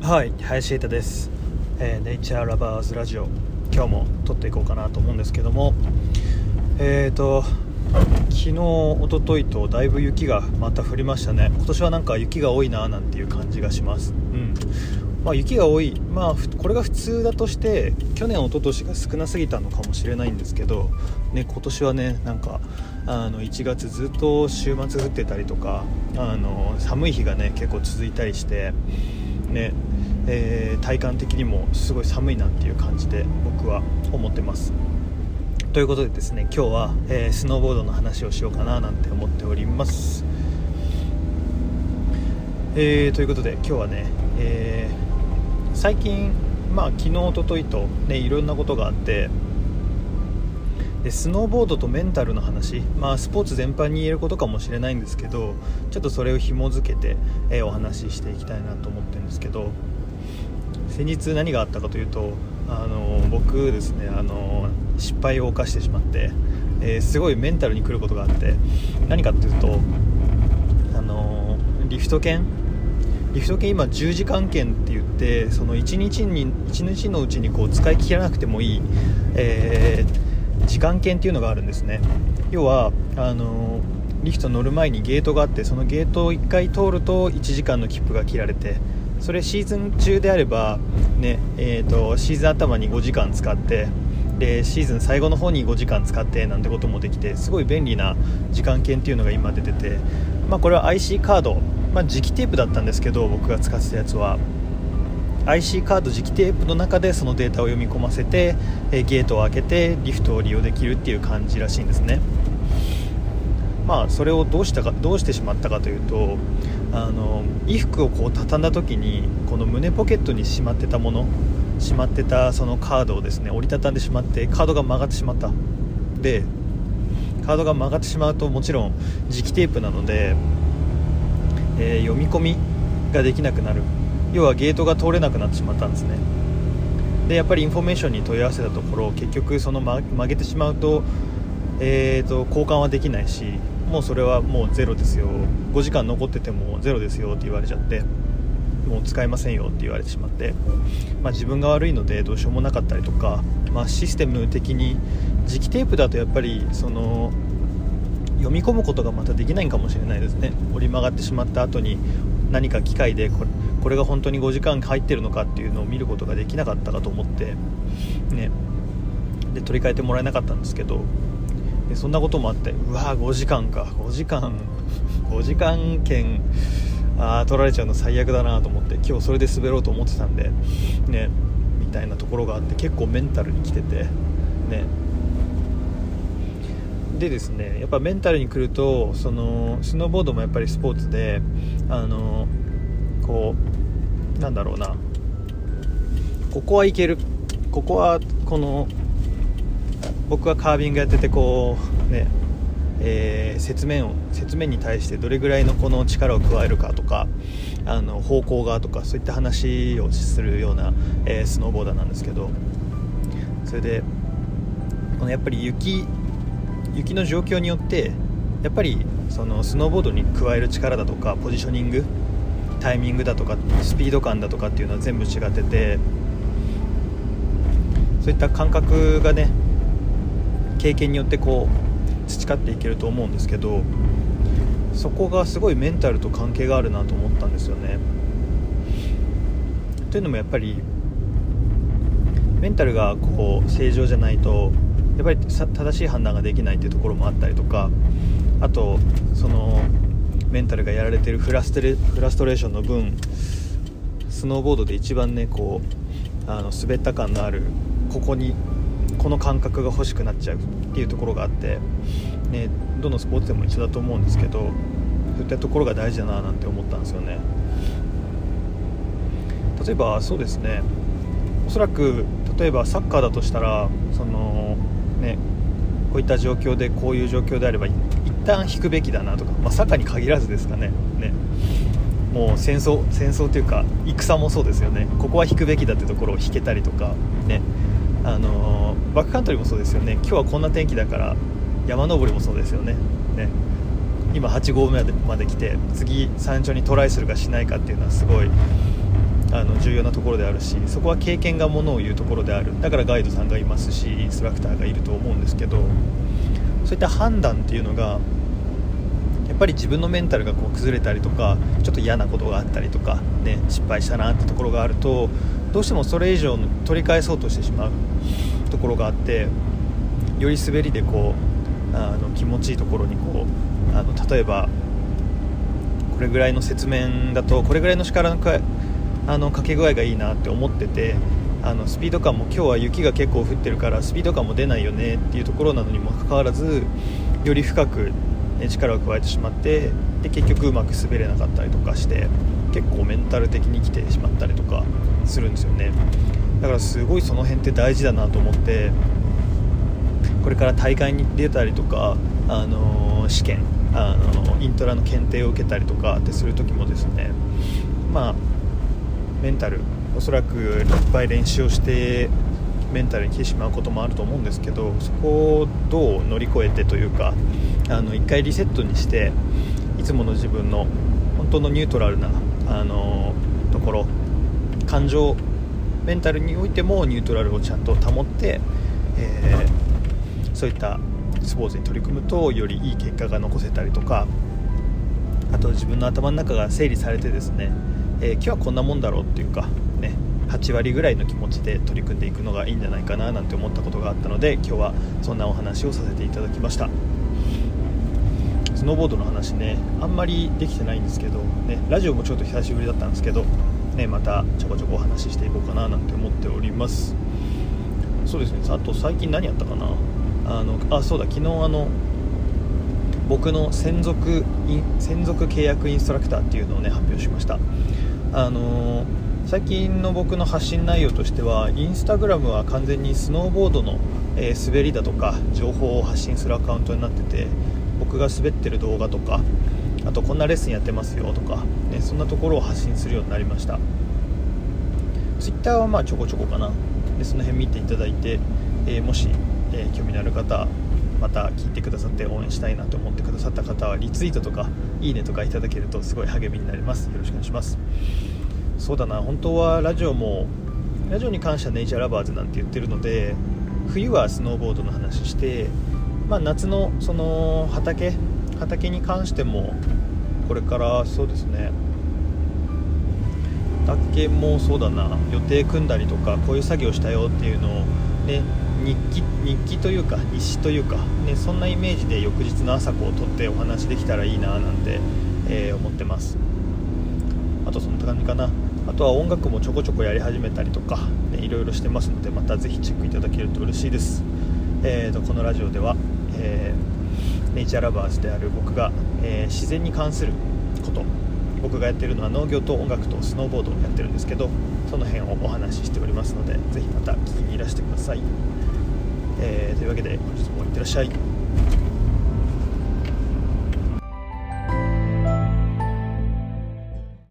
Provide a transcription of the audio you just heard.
はい林瑛太です、えー、ネイチャーラバーズラジオ今日も撮っていこうかなと思うんですけども。えーと昨日一昨日とだいぶ雪がまた降りましたね。今年はなんか雪が多いななんていう感じがします。うん。まあ、雪が多い、まあ、これが普通だとして去年、一昨年が少なすぎたのかもしれないんですけど、ね、今年はねなんかあの1月ずっと週末降ってたりとかあの寒い日がね結構続いたりしてねえー、体感的にもすごい寒いなっていう感じで僕は思ってます。ということでですね今日は、えー、スノーボードの話をしようかななんて思っております。えー、ということで今日はね、えー、最近まあ昨日おとといとねいろんなことがあってでスノーボードとメンタルの話、まあ、スポーツ全般に言えることかもしれないんですけどちょっとそれを紐付けて、え、お話ししていきたいなと思ってるんですけど。先日何があったかというとあの僕ですねあの失敗を犯してしまって、えー、すごいメンタルにくることがあって何かっていうとあのリフト券？リフト券今10時間券って言ってその1日に1日のうちにこう使い切らなくてもいい、えー、時間券っていうのがあるんですね。要はあのリフト乗る前にゲートがあってそのゲートを1回通ると1時間の切符が切られてそれシーズン中であれば、ねえーと、シーズン頭に5時間使ってでシーズン最後の方に5時間使ってなんてこともできてすごい便利な時間券っていうのが今出てて、まあ、これは IC カード、まあ、磁気テープだったんですけど僕が使ってたやつは。IC カード磁気テープの中でそのデータを読み込ませて、えゲートを開けてリフトを利用できるっていう感じらしいんですね。まあそれをどうしたかどうしてしまったかというとあの衣服をこう畳んだ時にこの胸ポケットにしまってたものしまってたそのカードをですね折りたたんでしまってカードが曲がってしまった。でカードが曲がってしまうともちろん磁気テープなので、えー、読み込みができなくなる。要はゲートが通れなくなってしまったんですね。でやっぱりインフォメーションに問い合わせたところ結局その曲げてしまうと,、えーと交換はできないしもうそれはもうゼロですよ。5時間残っててもゼロですよって言われちゃってもう使えませんよって言われてしまって、まあ、自分が悪いのでどうしようもなかったりとか、まあ、システム的に磁気テープだとやっぱりその読み込むことがまたできないかもしれないですね。折り曲がってしまった後に何か機械でこれこれが本当に5時間入ってるのかっていうのを見ることができなかったかと思ってね。で取り替えてもらえなかったんですけどでそんなこともあってうわー5時間か。5時間 5時間券あ取られちゃうの最悪だなと思って今日それで滑ろうと思ってたんでねみたいなところがあって結構メンタルに来ててね。でですねやっぱメンタルに来るとそのスノーボードもやっぱりスポーツであのこうなんだろうな。ここはいける。ここはこの僕はカービングやっててこうねえー、説明を説明に対してどれぐらいのこの力を加えるかとかあの方向がとかそういった話をするような、えー、スノーボーダーなんですけど。それでこのやっぱり雪雪の状況によってやっぱりそのスノーボードに加える力だとかポジショニングタイミングだとかスピード感だとかっていうのは全部違っててそういった感覚がね経験によってこう培っていけると思うんですけどそこがすごいメンタルと関係があるなと思ったんですよね。というのもやっぱりメンタルがこう正常じゃないとやっぱり正しい判断ができないっていうところもあったりとかあとそのメンタルがやられてるフラストレフラストレーションの分スノーボードで一番ねこうあの滑った感のあるここにこの感覚が欲しくなっちゃうっていうところがあって、ね、どのスポーツでも一緒だと思うんですけどそういったところが大事だななんて思ったんですよね。例えばそうですね。おそらく例えばサッカーだとしたらそのねこういった状況でこういう状況であれば一旦引くべきだなとか、まあ、サッカーに限らずですかね。ね。もう戦争戦争というか戦もそうですよね。ここは引くべきだってところを引けたりとかね。あのバックカントリーもそうですよね。今日はこんな天気だから山登りもそうですよね。ね。今8合目まで来て次山頂にトライするかしないかっていうのはすごい要なところであるしそこは経験がものを言うところである。だからガイドさんがいますしインストラクターがいると思うんですけどそういった判断っていうのがやっぱり自分のメンタルがこう崩れたりとかちょっと嫌なことがあったりとか、ね、失敗したなってところがあるとどうしてもそれ以上の取り返そうとしてしまう。ところがあってより滑りでこうあの気持ちいいところにこうあの例えばこれぐらいの雪面だとこれぐらいの力のかあのかけ具合がいいなって思っててあのスピード感も今日は雪が結構降ってるからスピード感も出ないよねっていうところなのにもかかわらずより深く力を加えてしまってで結局うまく滑れなかったりとかして結構メンタル的に来てしまったりとかするんですよね。だからすごいその辺って大事だなと思ってこれから大会に出たりとか、あのー、試験、あのー、イントラの検定を受けたりとかってする時もですねまあメンタルおそらくいっぱい練習をしてメンタルに来てしまうこともあると思うんですけどそこをどう乗り越えてというかあの1回リセットにしていつもの自分の本当のニュートラルなあのところ感情メンタルにおいてもニュートラルをちゃんと保って、えー、そういったスポーツに取り組むとよりいい結果が残せたりとかあと自分の頭の中が整理されてですねえー、今日はこんなもんだろうっていうか、ね、8割ぐらいの気持ちで取り組んでいくのがいいんじゃないかななんて思ったことがあったので今日はそんなお話をさせていただきました。スノーボードの話ねあんまりできてないんですけど、ね、ラジオもちょっと久しぶりだったんですけど、ね、またちょこちょこお話ししていこうかななんて思っております。そうですねあと最近何やったかな？あのあそうだ昨日あの僕の専属専属契約インストラクターっていうのをね発表しました。あの、最近の僕の発信内容としてはインスタグラムは完全にスノーボードの、えー、滑りだとか情報を発信するアカウントになってて僕が滑ってる動画とかあとこんなレッスンやってますよとか、ね、そんなところを発信するようになりました。Twitter はまあちょこちょこかな。でその辺見ていただいて、えー、もし、え興味のある方また聞いてくださって応援したいなと思ってくださった方はリツイートとかいいねとかいただけるとすごい励みになります。よろしくお願いします。そうだな本当はラジオもラジオに関してはネイチャーラバーズなんて言ってるので冬はスノーボードの話して、まあ、夏のその畑畑に関してもこれからそうですね。畑もそうだな予定組んだりとかこういう作業したよっていうのをね日記日記というか日誌というか、ね、そんなイメージで翌日の朝こう撮ってお話できたらいいななんて、えー、思ってます。あとそんな感じかな。あとは音楽もちょこちょこやり始めたりとか、ね、いろいろしてますのでまたぜひチェックいただけると嬉しいです、えーと、このラジオでは、えー、ネイチャーラバーズである僕が、えー、自然に関すること僕がやってるのは農業と音楽とスノーボードをやってるんですけどその辺をお話ししておりますのでぜひまた聞きにいらしてください、えー、というわけで本日もいってらっしゃい。